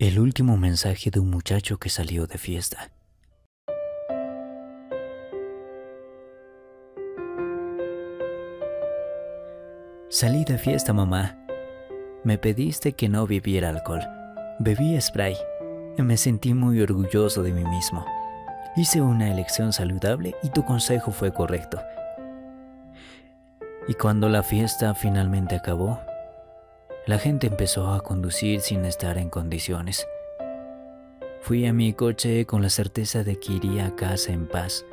El último mensaje de un muchacho que salió de fiesta. Salí de fiesta, mamá. Me pediste que no bebiera alcohol. Bebí spray. Me sentí muy orgulloso de mí mismo. Hice una elección saludable y tu consejo fue correcto. Y cuando la fiesta finalmente acabó, la gente empezó a conducir sin estar en condiciones. Fui a mi coche con la certeza de que iría a casa en paz.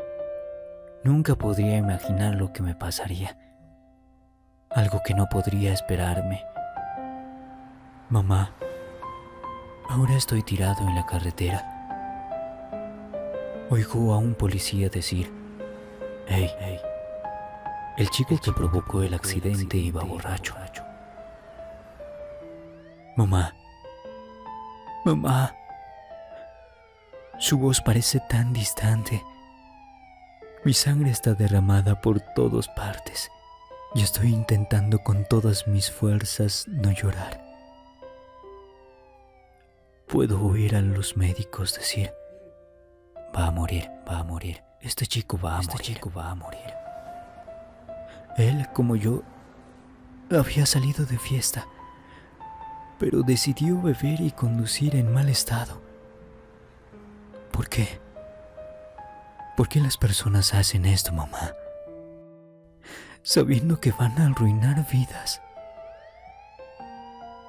Nunca podría imaginar lo que me pasaría. Algo que no podría esperarme. Mamá, ahora estoy tirado en la carretera. Oigo a un policía decir, hey, hey, el chico que provocó el accidente iba borracho. Mamá, mamá, su voz parece tan distante. Mi sangre está derramada por todas partes y estoy intentando con todas mis fuerzas no llorar. Puedo oír a los médicos decir, va a morir, va a morir, este chico va a este morir, chico va a morir. Él, como yo, había salido de fiesta pero decidió beber y conducir en mal estado. ¿Por qué? ¿Por qué las personas hacen esto, mamá? Sabiendo que van a arruinar vidas.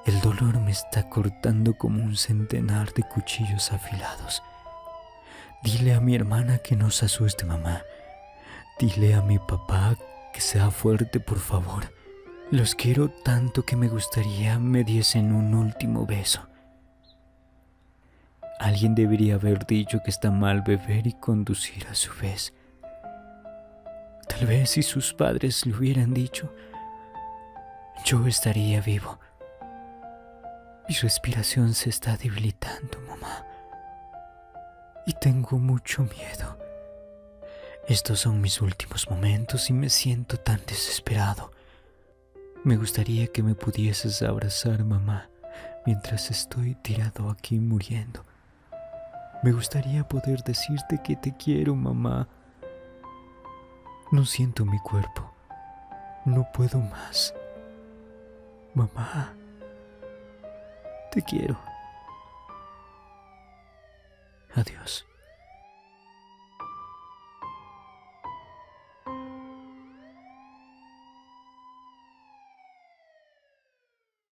El dolor me está cortando como un centenar de cuchillos afilados. Dile a mi hermana que no se asuste, mamá. Dile a mi papá que sea fuerte, por favor. Los quiero tanto que me gustaría me diesen un último beso. Alguien debería haber dicho que está mal beber y conducir a su vez. Tal vez si sus padres le hubieran dicho, yo estaría vivo. Mi respiración se está debilitando, mamá. Y tengo mucho miedo. Estos son mis últimos momentos y me siento tan desesperado. Me gustaría que me pudieses abrazar, mamá, mientras estoy tirado aquí muriendo. Me gustaría poder decirte que te quiero, mamá. No siento mi cuerpo. No puedo más. Mamá, te quiero. Adiós.